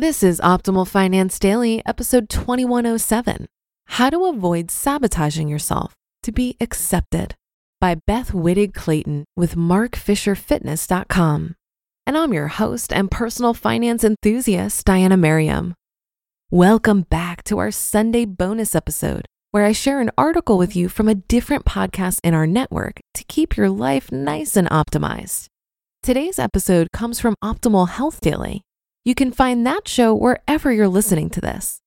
This is Optimal Finance Daily, episode 2107 How to Avoid Sabotaging Yourself to Be Accepted by Beth Wittig Clayton with MarkFisherFitness.com. And I'm your host and personal finance enthusiast, Diania Merriam. Welcome back to our Sunday bonus episode, where I share an article with you from a different podcast in our network to keep your life nice and optimized. Today's episode comes from Optimal Health Daily you can find that show wherever you're listening to this.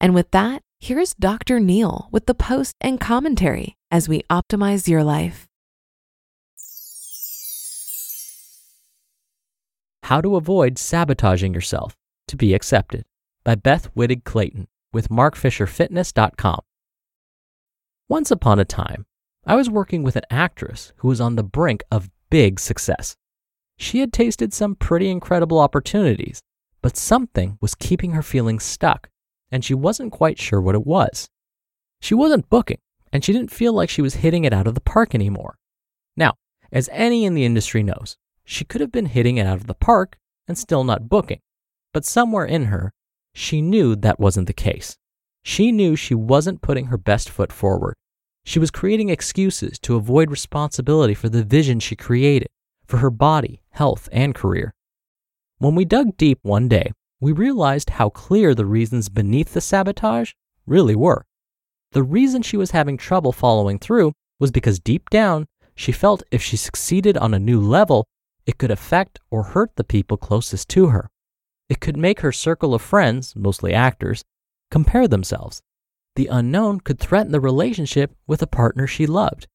And with that, here's Dr. Neal with the post and commentary as we optimize your life. How to Avoid Sabotaging Yourself to Be Accepted by Beth Wittig Clayton with MarkFisherFitness.com. Once upon a time, I was working with an actress who was on the brink of big success. She had tasted some pretty incredible opportunities but something was keeping her feeling stuck, and she wasn't quite sure what it was. She wasn't booking, and she didn't feel like she was hitting it out of the park anymore. Now, as any in the industry knows, she could have been hitting it out of the park and still not booking, but somewhere in her, she knew that wasn't the case. She knew she wasn't putting her best foot forward. She was creating excuses to avoid responsibility for the vision she created for her body, health, and career. When we dug deep one day, we realized how clear the reasons beneath the sabotage really were. The reason she was having trouble following through was because deep down, she felt if she succeeded on a new level, it could affect or hurt the people closest to her. It could make her circle of friends, mostly actors, compare themselves. The unknown could threaten the relationship with a partner she loved.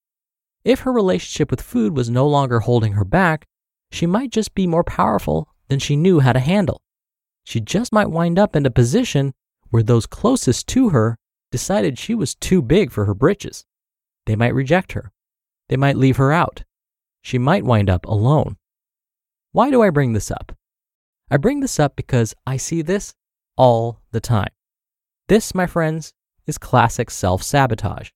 If her relationship with food was no longer holding her back, she might just be more powerful than she knew how to handle. She just might wind up in a position where those closest to her decided she was too big for her britches. They might reject her. They might leave her out. She might wind up alone. Why do I bring this up? I bring this up because I see this all the time. This, my friends, is classic self sabotage.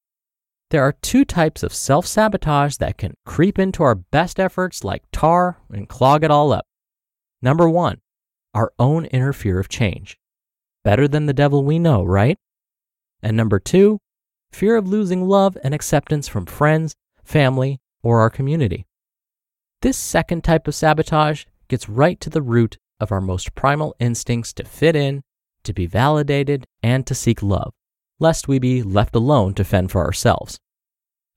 There are two types of self sabotage that can creep into our best efforts like tar and clog it all up. Number one, our own inner fear of change. Better than the devil we know, right? And number two, fear of losing love and acceptance from friends, family, or our community. This second type of sabotage gets right to the root of our most primal instincts to fit in, to be validated, and to seek love, lest we be left alone to fend for ourselves.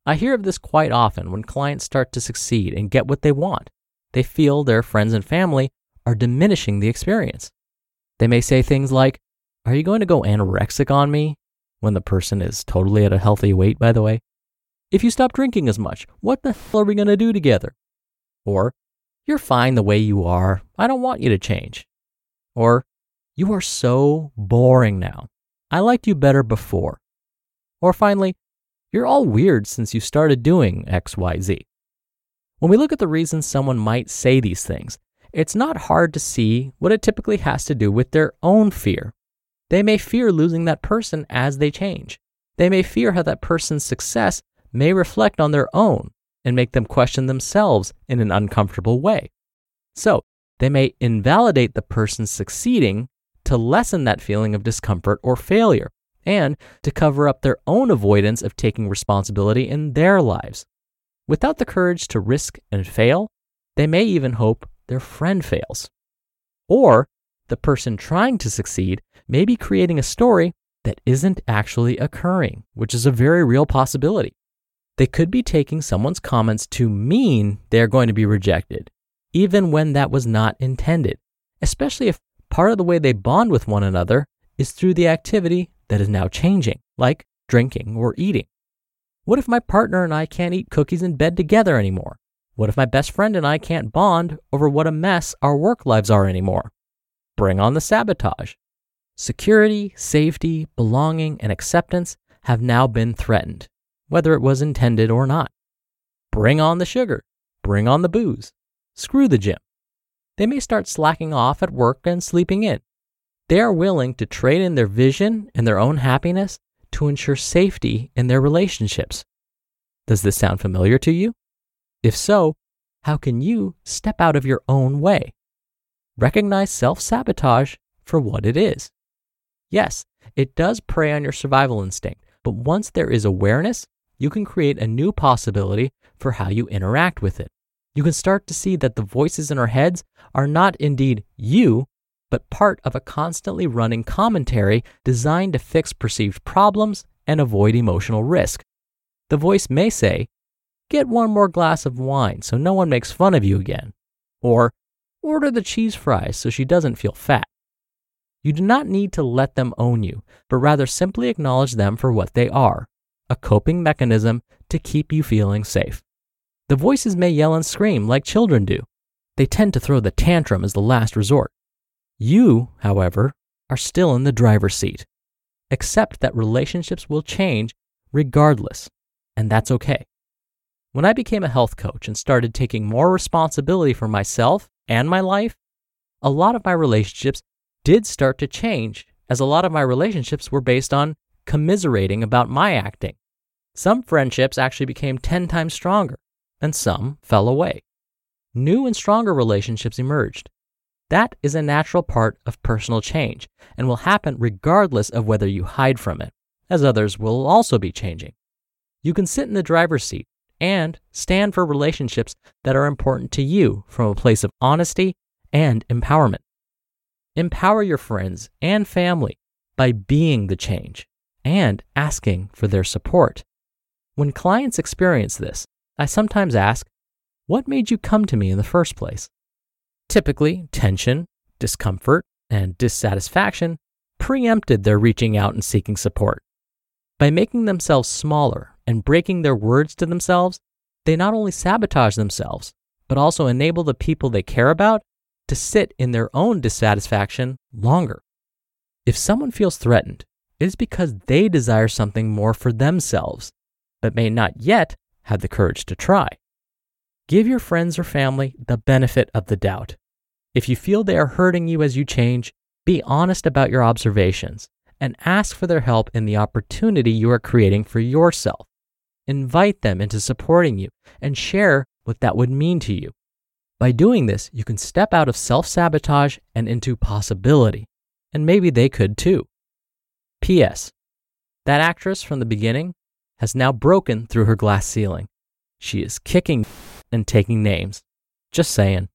I hear of this quite often when clients start to succeed and get what they want. They feel their friends and family are diminishing the experience. They may say things like, Are you going to go anorexic on me? When the person is totally at a healthy weight, by the way. If you stop drinking as much, what the hell are we going to do together? Or, You're fine the way you are. I don't want you to change. Or, You are so boring now. I liked you better before. Or finally, You're all weird since you started doing XYZ. When we look at the reasons someone might say these things, it's not hard to see what it typically has to do with their own fear. They may fear losing that person as they change. They may fear how that person's success may reflect on their own and make them question themselves in an uncomfortable way. So, they may invalidate the person succeeding to lessen that feeling of discomfort or failure and to cover up their own avoidance of taking responsibility in their lives. Without the courage to risk and fail, they may even hope their friend fails. Or the person trying to succeed may be creating a story that isn't actually occurring, which is a very real possibility. They could be taking someone's comments to mean they're going to be rejected, even when that was not intended, especially if part of the way they bond with one another is through the activity that is now changing, like drinking or eating. What if my partner and I can't eat cookies in bed together anymore? What if my best friend and I can't bond over what a mess our work lives are anymore? Bring on the sabotage. Security, safety, belonging, and acceptance have now been threatened, whether it was intended or not. Bring on the sugar. Bring on the booze. Screw the gym. They may start slacking off at work and sleeping in. They are willing to trade in their vision and their own happiness to ensure safety in their relationships. Does this sound familiar to you? If so, how can you step out of your own way? Recognize self sabotage for what it is. Yes, it does prey on your survival instinct, but once there is awareness, you can create a new possibility for how you interact with it. You can start to see that the voices in our heads are not indeed you, but part of a constantly running commentary designed to fix perceived problems and avoid emotional risk. The voice may say, Get one more glass of wine so no one makes fun of you again. Or, Order the cheese fries so she doesn't feel fat. You do not need to let them own you, but rather simply acknowledge them for what they are a coping mechanism to keep you feeling safe. The voices may yell and scream like children do. They tend to throw the tantrum as the last resort. You, however, are still in the driver's seat. Accept that relationships will change regardless, and that's okay. When I became a health coach and started taking more responsibility for myself and my life, a lot of my relationships did start to change, as a lot of my relationships were based on commiserating about my acting. Some friendships actually became 10 times stronger, and some fell away. New and stronger relationships emerged. That is a natural part of personal change and will happen regardless of whether you hide from it, as others will also be changing. You can sit in the driver's seat and stand for relationships that are important to you from a place of honesty and empowerment. Empower your friends and family by being the change and asking for their support. When clients experience this, I sometimes ask, What made you come to me in the first place? Typically, tension, discomfort, and dissatisfaction preempted their reaching out and seeking support. By making themselves smaller and breaking their words to themselves, they not only sabotage themselves, but also enable the people they care about to sit in their own dissatisfaction longer. If someone feels threatened, it is because they desire something more for themselves, but may not yet have the courage to try. Give your friends or family the benefit of the doubt. If you feel they are hurting you as you change, be honest about your observations and ask for their help in the opportunity you are creating for yourself. Invite them into supporting you and share what that would mean to you. By doing this, you can step out of self sabotage and into possibility, and maybe they could too. P.S. That actress from the beginning has now broken through her glass ceiling. She is kicking and taking names. Just saying.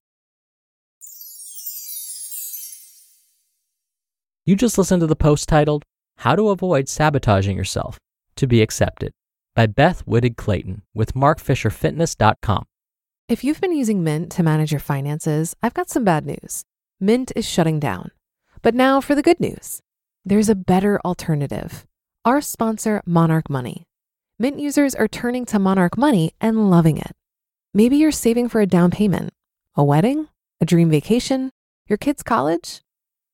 You just listened to the post titled, How to Avoid Sabotaging Yourself to Be Accepted by Beth Wittig Clayton with markfisherfitness.com. If you've been using Mint to manage your finances, I've got some bad news. Mint is shutting down. But now for the good news there's a better alternative. Our sponsor, Monarch Money. Mint users are turning to Monarch Money and loving it. Maybe you're saving for a down payment, a wedding, a dream vacation, your kids' college.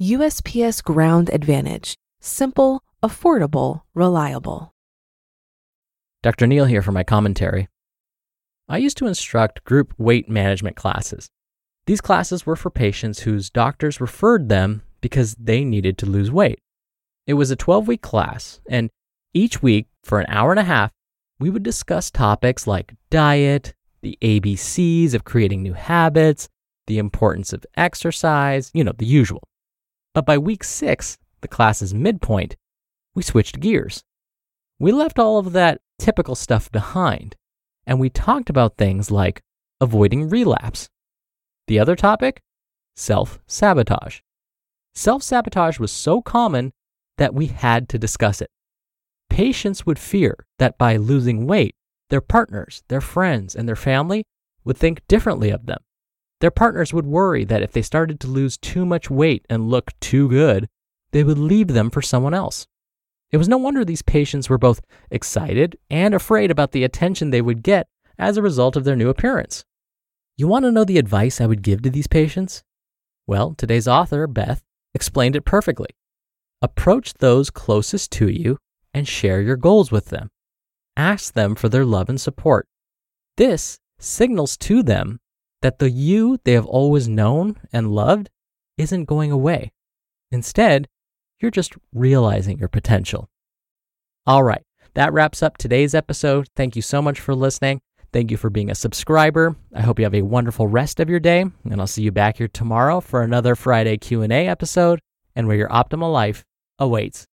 USPS Ground Advantage. Simple, affordable, reliable. Dr. Neal here for my commentary. I used to instruct group weight management classes. These classes were for patients whose doctors referred them because they needed to lose weight. It was a 12 week class, and each week, for an hour and a half, we would discuss topics like diet, the ABCs of creating new habits, the importance of exercise, you know, the usual. But by week six, the class's midpoint, we switched gears. We left all of that typical stuff behind, and we talked about things like avoiding relapse. The other topic? Self sabotage. Self sabotage was so common that we had to discuss it. Patients would fear that by losing weight, their partners, their friends, and their family would think differently of them. Their partners would worry that if they started to lose too much weight and look too good, they would leave them for someone else. It was no wonder these patients were both excited and afraid about the attention they would get as a result of their new appearance. You want to know the advice I would give to these patients? Well, today's author, Beth, explained it perfectly. Approach those closest to you and share your goals with them. Ask them for their love and support. This signals to them that the you they have always known and loved isn't going away. Instead, you're just realizing your potential. All right, that wraps up today's episode. Thank you so much for listening. Thank you for being a subscriber. I hope you have a wonderful rest of your day, and I'll see you back here tomorrow for another Friday Q&A episode and where your optimal life awaits.